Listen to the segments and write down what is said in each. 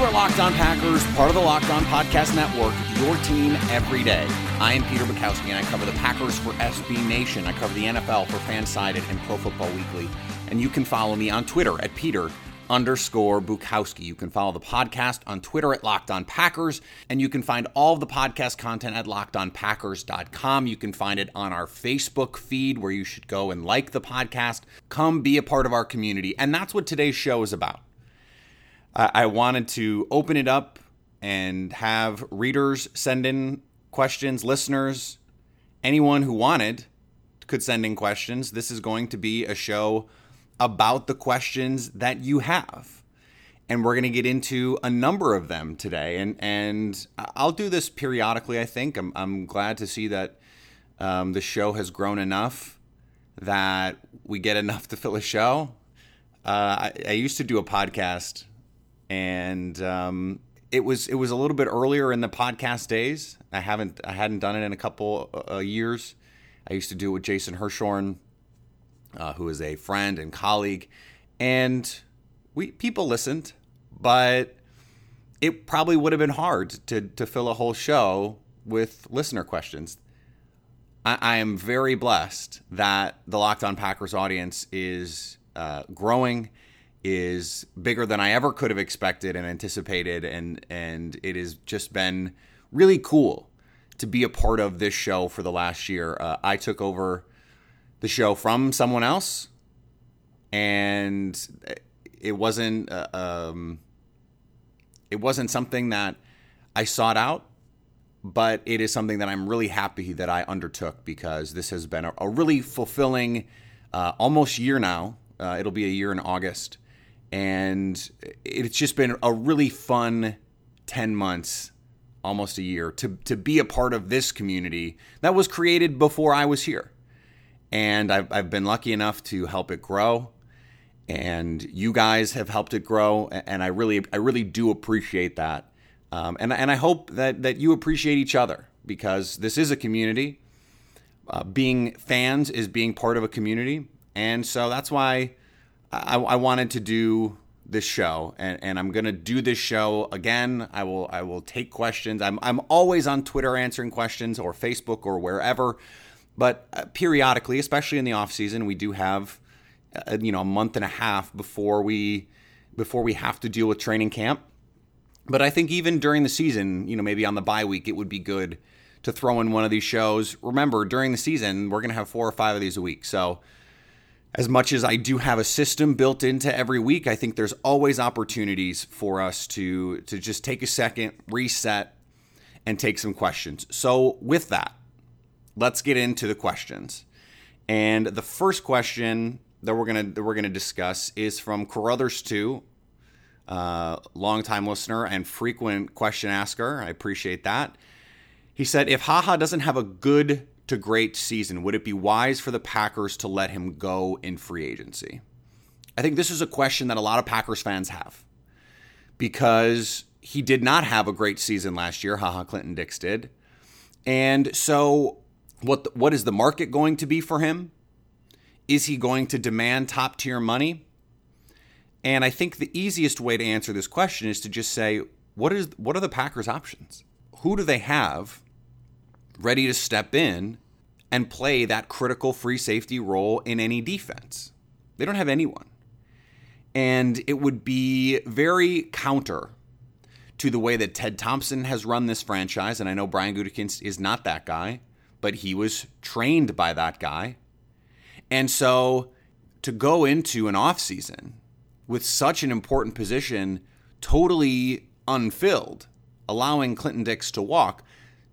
are Locked On Packers, part of the Locked On Podcast Network, your team every day. I am Peter Bukowski, and I cover the Packers for SB Nation. I cover the NFL for Fansided and Pro Football Weekly. And you can follow me on Twitter at Peter underscore Bukowski. You can follow the podcast on Twitter at Locked On Packers, and you can find all of the podcast content at lockedonpackers.com. You can find it on our Facebook feed where you should go and like the podcast. Come be a part of our community. And that's what today's show is about. I wanted to open it up and have readers send in questions, listeners, anyone who wanted could send in questions. This is going to be a show about the questions that you have. And we're going to get into a number of them today. And, and I'll do this periodically, I think. I'm, I'm glad to see that um, the show has grown enough that we get enough to fill a show. Uh, I, I used to do a podcast and um, it was it was a little bit earlier in the podcast days. I haven't I hadn't done it in a couple uh, years. I used to do it with Jason Hirschhorn, uh, who is a friend and colleague, and we people listened, but it probably would have been hard to to fill a whole show with listener questions. I, I am very blessed that the Locked On Packers audience is uh, growing is bigger than I ever could have expected and anticipated, and and it has just been really cool to be a part of this show for the last year. Uh, I took over the show from someone else, and it wasn't uh, um, it wasn't something that I sought out, but it is something that I'm really happy that I undertook because this has been a, really fulfilling uh, almost year now. Uh, it'll be a year in August and it's just been a really fun 10 months almost a year to, to be a part of this community that was created before i was here. And I've, I've been lucky enough to help it grow. And you guys have helped it grow and i really i really do appreciate that. Um, and, and i hope that that you appreciate each other because this is a community. Uh, being fans is being part of a community. And so that's why I, I wanted to do this show and, and I'm gonna do this show again. I will I will take questions. I'm I'm always on Twitter answering questions or Facebook or wherever, but uh, periodically, especially in the off season, we do have uh, you know a month and a half before we before we have to deal with training camp. But I think even during the season, you know, maybe on the bye week, it would be good to throw in one of these shows. Remember, during the season, we're gonna have four or five of these a week, so as much as I do have a system built into every week, I think there's always opportunities for us to to just take a second, reset, and take some questions. So with that, let's get into the questions. And the first question that we're gonna that we're gonna discuss is from Carruthers two, uh, longtime listener and frequent question asker. I appreciate that. He said, if Ha Ha doesn't have a good to great season, would it be wise for the Packers to let him go in free agency? I think this is a question that a lot of Packers fans have because he did not have a great season last year. Ha Ha, Clinton Dix did. And so, what, what is the market going to be for him? Is he going to demand top tier money? And I think the easiest way to answer this question is to just say, what is what are the Packers' options? Who do they have ready to step in and play that critical free safety role in any defense. They don't have anyone. And it would be very counter to the way that Ted Thompson has run this franchise. And I know Brian Gutekunst is not that guy, but he was trained by that guy. And so to go into an offseason with such an important position totally unfilled, allowing Clinton Dix to walk,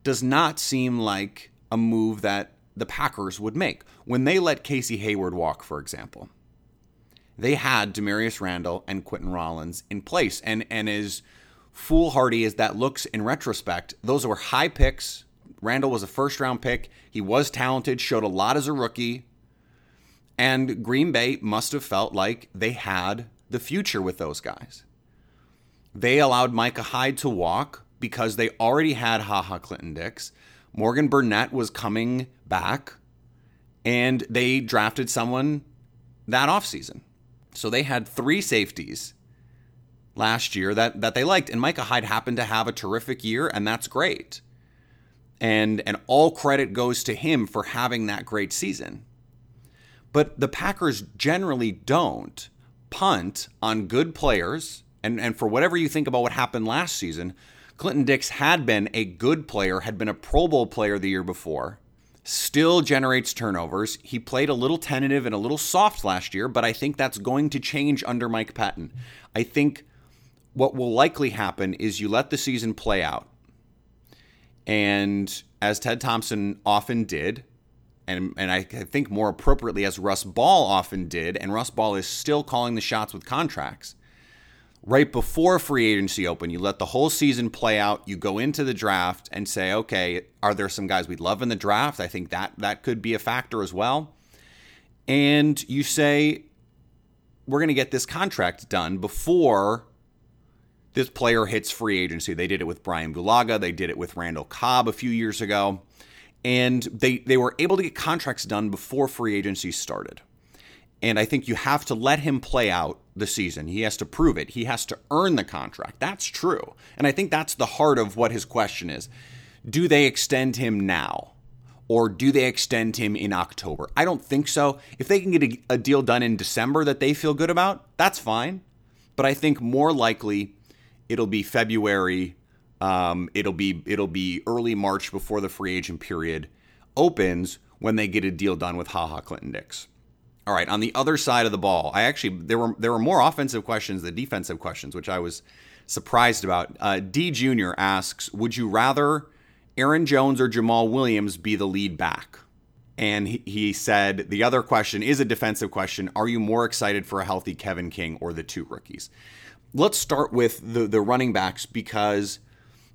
does not seem like a move that the Packers would make. When they let Casey Hayward walk, for example, they had Damarious Randall and Quinten Rollins in place. And, and as foolhardy as that looks in retrospect, those were high picks, Randall was a first round pick. He was talented, showed a lot as a rookie. And Green Bay must have felt like they had the future with those guys. They allowed Micah Hyde to walk because they already had Ha Ha Clinton Dix. Morgan Burnett was coming back, and they drafted someone that offseason. So they had three safeties last year that, that they liked. And Micah Hyde happened to have a terrific year, and that's great. And and all credit goes to him for having that great season. But the Packers generally don't punt on good players. And, and for whatever you think about what happened last season, Clinton Dix had been a good player, had been a Pro Bowl player the year before, still generates turnovers. He played a little tentative and a little soft last year, but I think that's going to change under Mike Pettine. I think what will likely happen is you let the season play out. And as Ted Thompson often did, and, and I think more appropriately as Russ Ball often did, and Russ Ball is still calling the shots with contracts. Right before free agency open, you let the whole season play out. You go into the draft and say, okay, are there some guys we'd love in the draft? I think that that could be a factor as well. And you say, we're going to get this contract done before this player hits free agency. They did it with Brian Bulaga, they did it with Randall Cobb a few years ago, and they they were able to get contracts done before free agency started. And I think you have to let him play out the season. He has to prove it. He has to earn the contract. That's true. And I think that's the heart of what his question is. Do they extend him now? Or do they extend him in October? I don't think so. If they can get a, a deal done in December that they feel good about, that's fine. But I think more likely it'll be February. Um, it'll be it'll be early March before the free agent period opens when they get a deal done with Ha Ha Clinton Dix. All right, on the other side of the ball, I actually there were there were more offensive questions than defensive questions, which I was surprised about. Uh, D Junior asks, "Would you rather Aaron Jones or Jamaal Williams be the lead back?" And he, he said the other question is a defensive question: Are you more excited for a healthy Kevin King or the two rookies? let's start with the the running backs because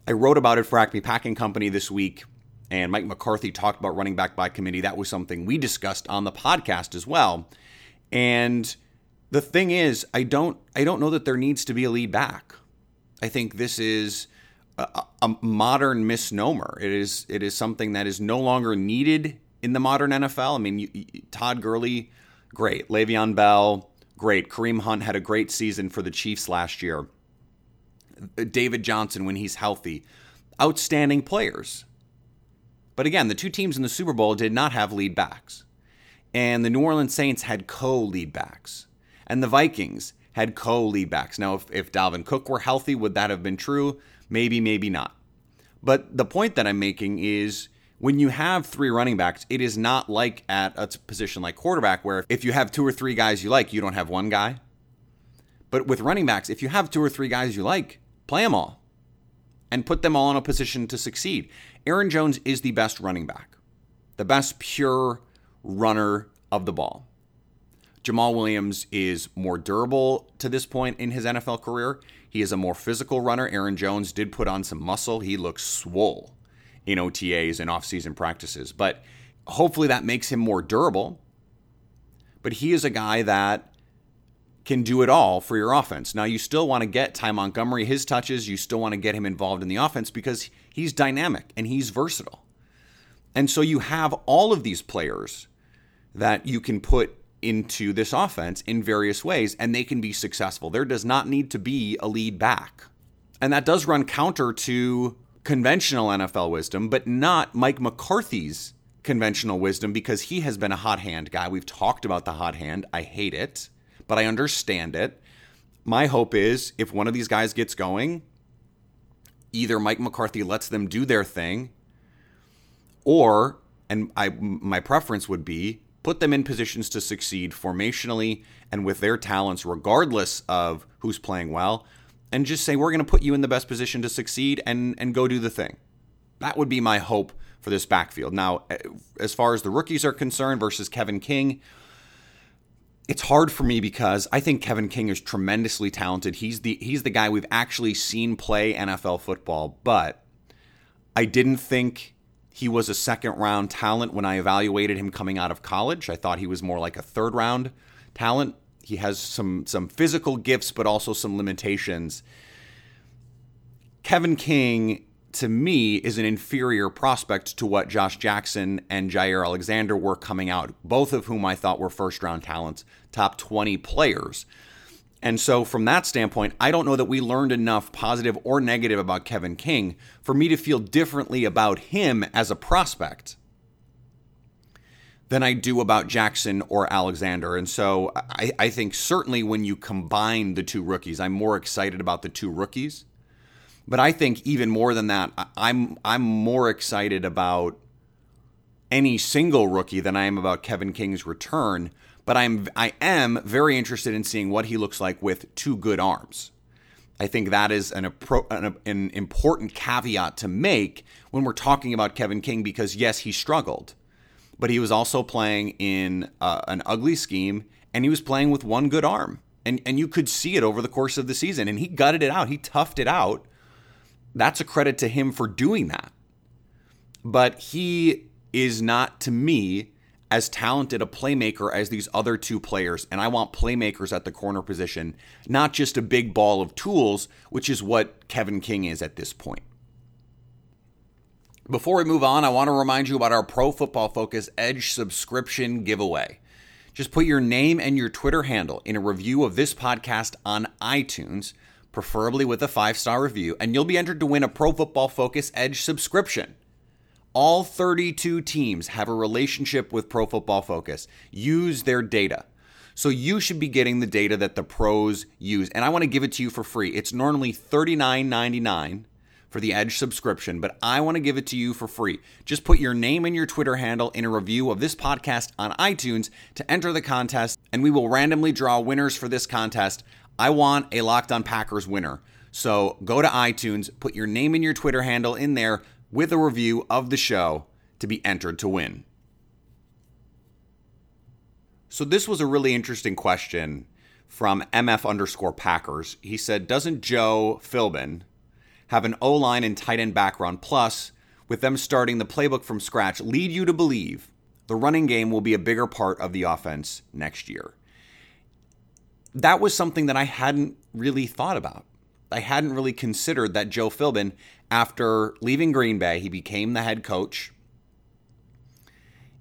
I wrote about it for Acme Packing Company this week, and Mike McCarthy talked about running back by committee. That was something we discussed on the podcast as well. And the thing is, I don't I don't know that there needs to be a lead back. I think this is a, a modern misnomer. It is it is something that is no longer needed in the modern NFL. I mean, you, you, Todd Gurley, great. Le'Veon Bell, great. Kareem Hunt had a great season for the Chiefs last year. David Johnson, when he's healthy, outstanding players. But again, the two teams in the Super Bowl did not have lead backs. And the New Orleans Saints had co lead backs. And the Vikings had co lead backs. Now, if, if Dalvin Cook were healthy, would that have been true? Maybe, maybe not. But the point that I'm making is when you have three running backs, it is not like at a position like quarterback where if you have two or three guys you like, you don't have one guy. But with running backs, if you have two or three guys you like, play them all and put them all in a position to succeed. Aaron Jones is the best running back, the best pure runner of the ball. Jamaal Williams is more durable to this point in his NFL career. He is a more physical runner. Aaron Jones did put on some muscle. He looks swole in OTAs and off-season practices. But hopefully that makes him more durable. But he is a guy that can do it all for your offense. Now you still want to get Ty Montgomery his touches, you still want to get him involved in the offense because he's dynamic and he's versatile. And so you have all of these players that you can put into this offense in various ways and they can be successful. There does not need to be a lead back. And that does run counter to conventional NFL wisdom, but not Mike McCarthy's conventional wisdom because he has been a hot hand guy. We've talked about the hot hand. I hate it, but I understand it. My hope is if one of these guys gets going, either Mike McCarthy lets them do their thing or and I my preference would be put them in positions to succeed formationally and with their talents regardless of who's playing well and just say, we're going to put you in the best position to succeed and, and go do the thing. That would be my hope for this backfield. Now, eh, as far as the rookies are concerned versus Kevin King, it's hard for me because I think Kevin King is tremendously talented. He's the he's the guy we've actually seen play NFL football, but I didn't think he was a second round talent when I evaluated him coming out of college. I thought he was more like a third round talent. He has some some physical gifts, but also some limitations. Kevin King, to me, is an inferior prospect to what Josh Jackson and Jaire Alexander were coming out, both of whom I thought were first round talents, top 20 players. And so, from that standpoint, I don't know that we learned enough positive or negative about Kevin King for me to feel differently about him as a prospect than I do about Jackson or Alexander. And so, I, I, think certainly when you combine the two rookies, I'm more excited about the two rookies. But I think even more than that, I'm I'm more excited about any single rookie than I am about Kevin King's return but I'm I am very interested in seeing what he looks like with two good arms. I think that is an, an, an important caveat to make when we're talking about Kevin King because yes, he struggled, but he was also playing in uh, an ugly scheme and he was playing with one good arm. And and you could see it over the course of the season and he gutted it out. He toughed it out. That's a credit to him for doing that. But he is not to me as talented a playmaker as these other two players. And I want playmakers at the corner position, not just a big ball of tools, which is what Kevin King is at this point. Before we move on, I want to remind you about our Pro Football Focus Edge subscription giveaway. Just put your name and your Twitter handle in a review of this podcast on iTunes, preferably with a five star review, and you'll be entered to win a Pro Football Focus Edge subscription. All 32 teams have a relationship with Pro Football Focus, use their data. So you should be getting the data that the pros use. And I want to give it to you for free. It's normally $39.99 for the Edge subscription, but I want to give it to you for free. Just put your name and your Twitter handle in a review of this podcast on iTunes to enter the contest, and we will randomly draw winners for this contest. I want a Locked on Packers winner. So go to iTunes, put your name and your Twitter handle in there, with a review of the show to be entered to win. So, this was a really interesting question from MF underscore Packers. He said, Doesn't Joe Philbin have an O line and tight end background? Plus, with them starting the playbook from scratch, lead you to believe the running game will be a bigger part of the offense next year? That was something that I hadn't really thought about. I hadn't really considered that Joe Philbin, after leaving Green Bay, he became the head coach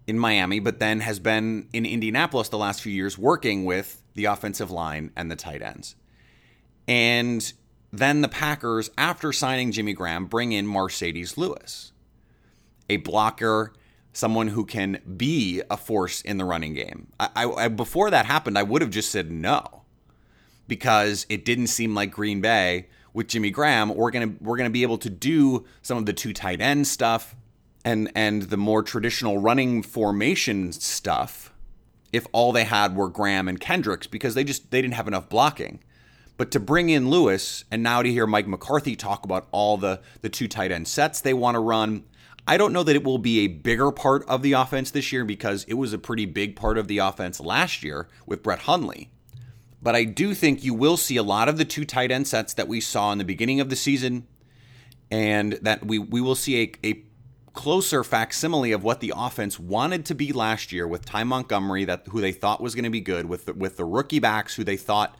in Miami, but then has been in Indianapolis the last few years working with the offensive line and the tight ends. And then the Packers, after signing Jimmy Graham, bring in Marcedes Lewis, a blocker, someone who can be a force in the running game. I, I, before that happened, I would have just said no because it didn't seem like Green Bay with Jimmy Graham we're gonna we're gonna be able to do some of the two tight end stuff and and the more traditional running formation stuff if all they had were Graham and Kendricks because they just they didn't have enough blocking. But to bring in Lewis and now to hear Mike McCarthy talk about all the the two tight end sets they want to run, I don't know that it will be a bigger part of the offense this year because it was a pretty big part of the offense last year with Brett Hundley. But I do think you will see a lot of the two tight end sets that we saw in the beginning of the season, and that we, we will see a, a closer facsimile of what the offense wanted to be last year with Ty Montgomery, that who they thought was going to be good, with the, with the rookie backs who they thought,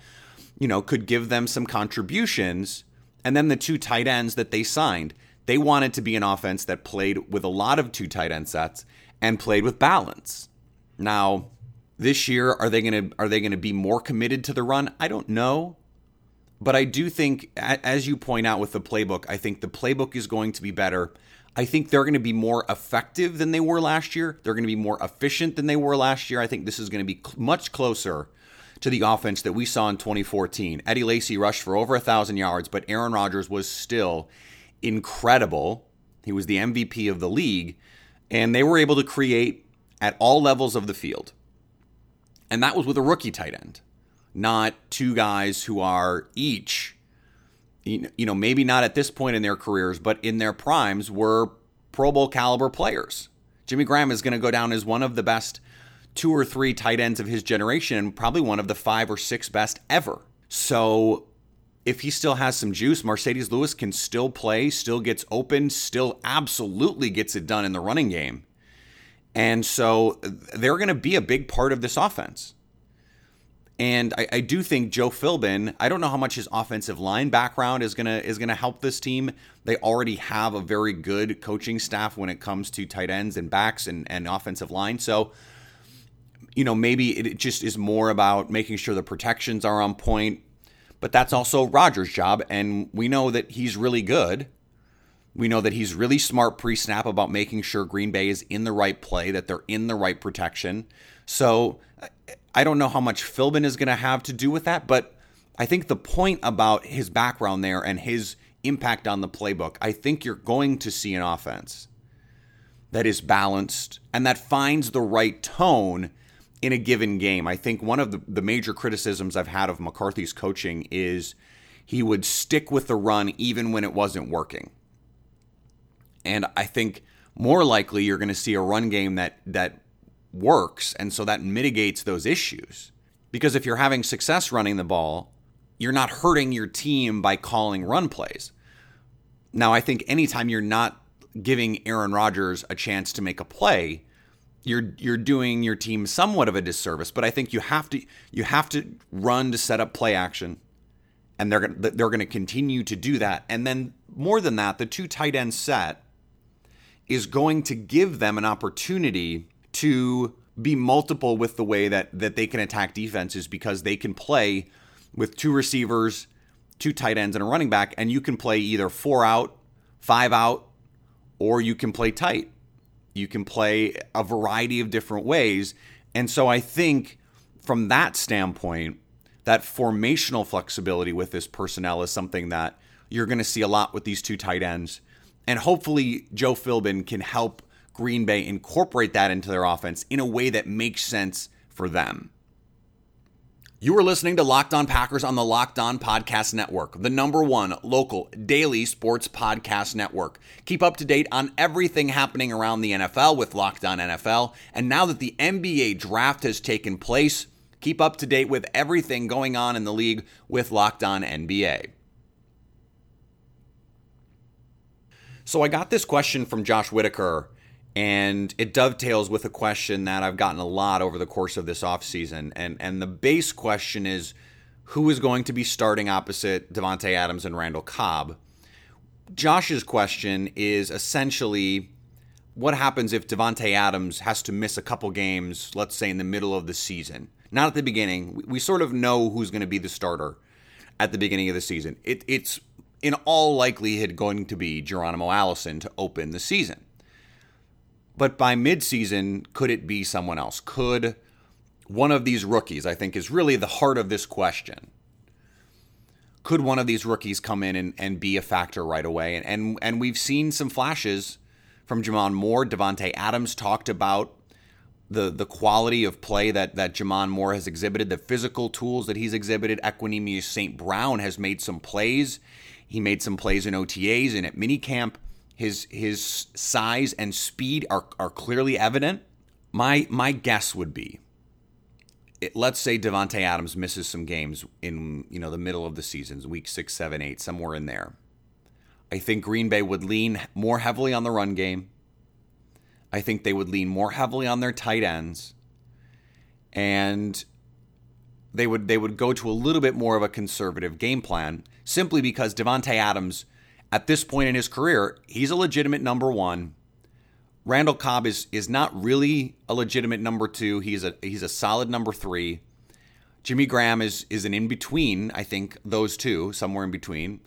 you know, could give them some contributions, and then the two tight ends that they signed. They wanted to be an offense that played with a lot of two tight end sets and played with balance. Now, this year, are they going to are they going to be more committed to the run? I don't know. But I do think as you point out with the playbook, I think the playbook is going to be better. I think they're going to be more effective than they were last year. They're going to be more efficient than they were last year. I think this is going to be much closer to the offense that we saw in 2014. Eddie Lacy rushed for over a 1,000 yards, but Aaron Rodgers was still incredible. He was the MVP of the league, and they were able to create at all levels of the field. And that was with a rookie tight end, not two guys who are each, you know, maybe not at this point in their careers, but in their primes were Pro Bowl caliber players. Jimmy Graham is going to go down as one of the best two or three tight ends of his generation, and probably one of the five or six best ever. So if he still has some juice, Marcedes Lewis can still play, still gets open, still absolutely gets it done in the running game. And so they're going to be a big part of this offense. And I, I, do think Joe Philbin. I don't know how much his offensive line background is gonna is gonna help this team. They already have a very good coaching staff when it comes to tight ends and backs and, and offensive line. So, you know, maybe it just is more about making sure the protections are on point. But that's also Rodgers' job, and we know that he's really good. We know that he's really smart pre snap about making sure Green Bay is in the right play, that they're in the right protection. So I don't know how much Philbin is going to have to do with that, but I think the point about his background there and his impact on the playbook, I think you're going to see an offense that is balanced and that finds the right tone in a given game. I think one of the, the major criticisms I've had of McCarthy's coaching is he would stick with the run even when it wasn't working. And I think more likely you're going to see a run game that that works and so that mitigates those issues. Because if you're having success running the ball, you're not hurting your team by calling run plays. Now, I think anytime you're not giving Aaron Rodgers a chance to make a play, you're you're doing your team somewhat of a disservice. But I think you have to you have to run to set up play action, and they're gonna, they're going to continue to do that. And then more than that, the two tight end set is going to give them an opportunity to be multiple with the way that that they can attack defenses because they can play with two receivers, two tight ends, and a running back, and you can play either four out, five out, or you can play tight. You can play a variety of different ways. And so I think from that standpoint, that formational flexibility with this personnel is something that you're going to see a lot with these two tight ends. And hopefully, Joe Philbin can help Green Bay incorporate that into their offense in a way that makes sense for them. You are listening to Locked On Packers on the Locked On Podcast Network, the number one local daily sports podcast network. Keep up to date on everything happening around the NFL with Locked On NFL. And now that the NBA draft has taken place, keep up to date with everything going on in the league with Locked On NBA. So I got this question from Josh Whitaker and it dovetails with a question that I've gotten a lot over the course of this offseason. And and the base question is who is going to be starting opposite Davante Adams and Randall Cobb? Josh's question is essentially what happens if Davante Adams has to miss a couple games, let's say in the middle of the season? Not at the beginning. We sort of know who's going to be the starter at the beginning of the season. It, it's in all likelihood going to be Geronimo Allison to open the season. But by midseason, could it be someone else? Could one of these rookies, I think, is really the heart of this question. Could one of these rookies come in and, and be a factor right away? And, and and we've seen some flashes from J'Mon Moore. Davante Adams talked about the the quality of play that that J'Mon Moore has exhibited, the physical tools that he's exhibited. Equanimeous St. Brown has made some plays. He made some plays in OTAs and at minicamp. His his size and speed are, are clearly evident. My my guess would be it, let's say Davante Adams misses some games in you know the middle of the seasons, week six, seven, eight, somewhere in there. I think Green Bay would lean more heavily on the run game. I think they would lean more heavily on their tight ends, and they would they would go to a little bit more of a conservative game plan simply because Davante Adams at this point in his career, he's a legitimate number one. Randall Cobb is is not really a legitimate number two. He's a he's a solid number three. Jimmy Graham is is an in between. I think those two somewhere in between,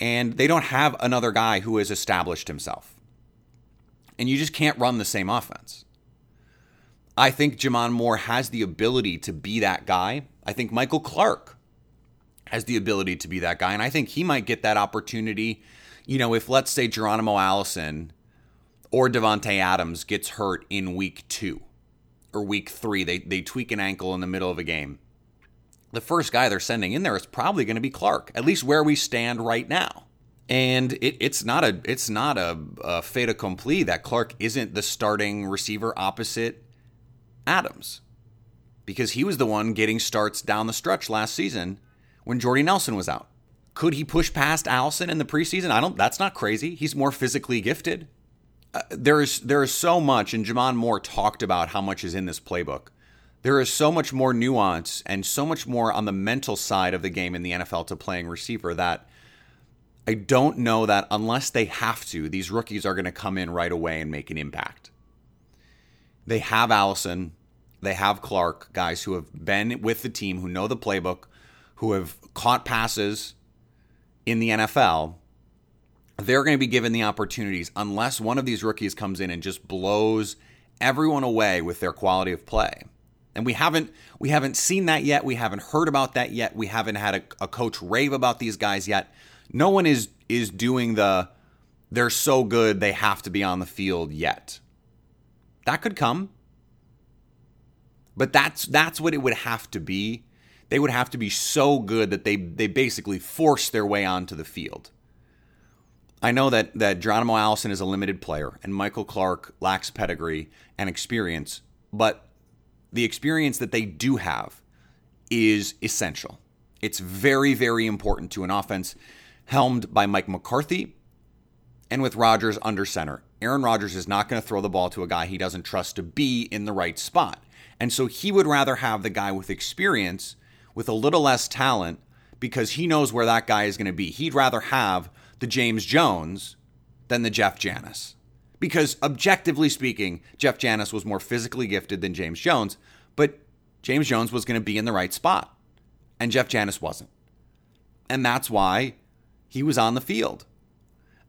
and they don't have another guy who has established himself. And you just can't run the same offense. I think J'Mon Moore has the ability to be that guy. I think Michael Clark has the ability to be that guy. And I think he might get that opportunity. You know, if let's say Geronimo Allison or Davante Adams gets hurt in week two or week three, they, they tweak an ankle in the middle of a game. The first guy they're sending in there is probably going to be Clark, at least where we stand right now. And it, it's not a it's not a, a fait accompli that Clark isn't the starting receiver opposite Adams, because he was the one getting starts down the stretch last season when Jordy Nelson was out. Could he push past Allison in the preseason? I don't. That's not crazy. He's more physically gifted. Uh, there is there is so much, and J'Mon Moore talked about how much is in this playbook. There is so much more nuance and so much more on the mental side of the game in the NFL to playing receiver that I don't know that unless they have to, these rookies are going to come in right away and make an impact. They have Allison, they have Clark, guys who have been with the team, who know the playbook, who have caught passes in the NFL. They're going to be given the opportunities unless one of these rookies comes in and just blows everyone away with their quality of play. And we haven't we haven't seen that yet. We haven't heard about that yet. We haven't had a, a coach rave about these guys yet. No one is is doing the they're so good they have to be on the field yet. That could come. But that's that's what it would have to be. They would have to be so good that they they basically force their way onto the field. I know that that Geronimo Allison is a limited player and Michael Clark lacks pedigree and experience, but the experience that they do have is essential. It's very, very important to an offense helmed by Mike McCarthy and with Rodgers under center. Aaron Rodgers is not going to throw the ball to a guy he doesn't trust to be in the right spot. And so he would rather have the guy with experience with a little less talent because he knows where that guy is going to be. He'd rather have the James Jones than the Jeff Janis. Because objectively speaking, Jeff Janis was more physically gifted than James Jones, but James Jones was going to be in the right spot, and Jeff Janis wasn't. And that's why he was on the field.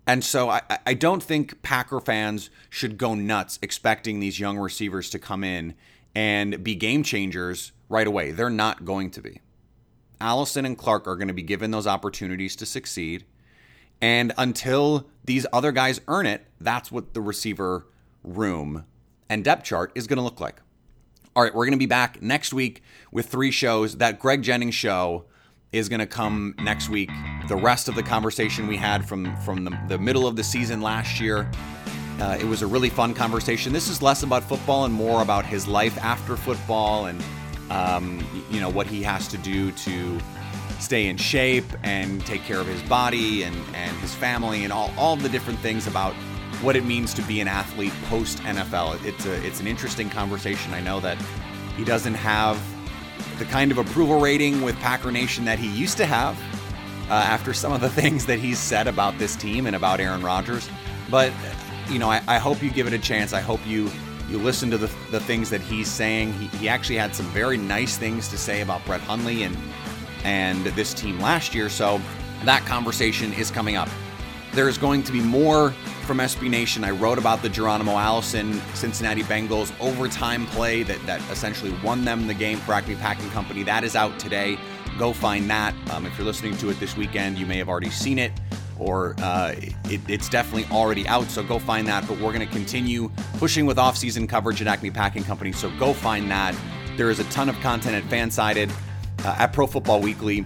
And so I, I don't think Packer fans should go nuts expecting these young receivers to come in and be game changers right away. They're not going to be. Allison and Clark are going to be given those opportunities to succeed. And until these other guys earn it, that's what the receiver room and depth chart is going to look like. All right, we're going to be back next week with three shows. That Greg Jennings show is going to come next week. The rest of the conversation we had from from the, the middle of the season last year, uh, it was a really fun conversation. This is less about football and more about his life after football and um, you know what he has to do to stay in shape and take care of his body and, and his family and all, all the different things about what it means to be an athlete post NFL. It's a it's an interesting conversation. I know that he doesn't have the kind of approval rating with Packer Nation that he used to have uh, after some of the things that he's said about this team and about Aaron Rodgers. But you know, I, I hope you give it a chance. I hope you you listen to the, the things that he's saying. He, he actually had some very nice things to say about Brett Hundley and and this team last year. So that conversation is coming up. There's going to be more from SB Nation. I wrote about the Geronimo Allison Cincinnati Bengals overtime play that, that essentially won them the game for Acme Packing Company. That is out today. Go find that. Um, if you're listening to it this weekend, you may have already seen it or uh, it, it's definitely already out. So go find that. But we're going to continue pushing with off-season coverage at Acme Packing Company. So go find that. There is a ton of content at Fansided, uh, at Pro Football Weekly.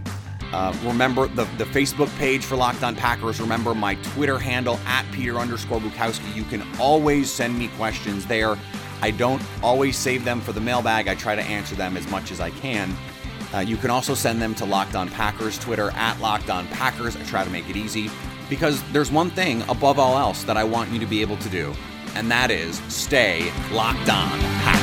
Uh, remember the, the Facebook page for Locked On Packers. Remember my Twitter handle at Peter underscore Bukowski. You can always send me questions there. I don't always save them for the mailbag. I try to answer them as much as I can. Uh, you can also send them to Locked On Packers Twitter at Locked On Packers. I try to make it easy because there's one thing above all else that I want you to be able to do, and that is stay locked on Packers.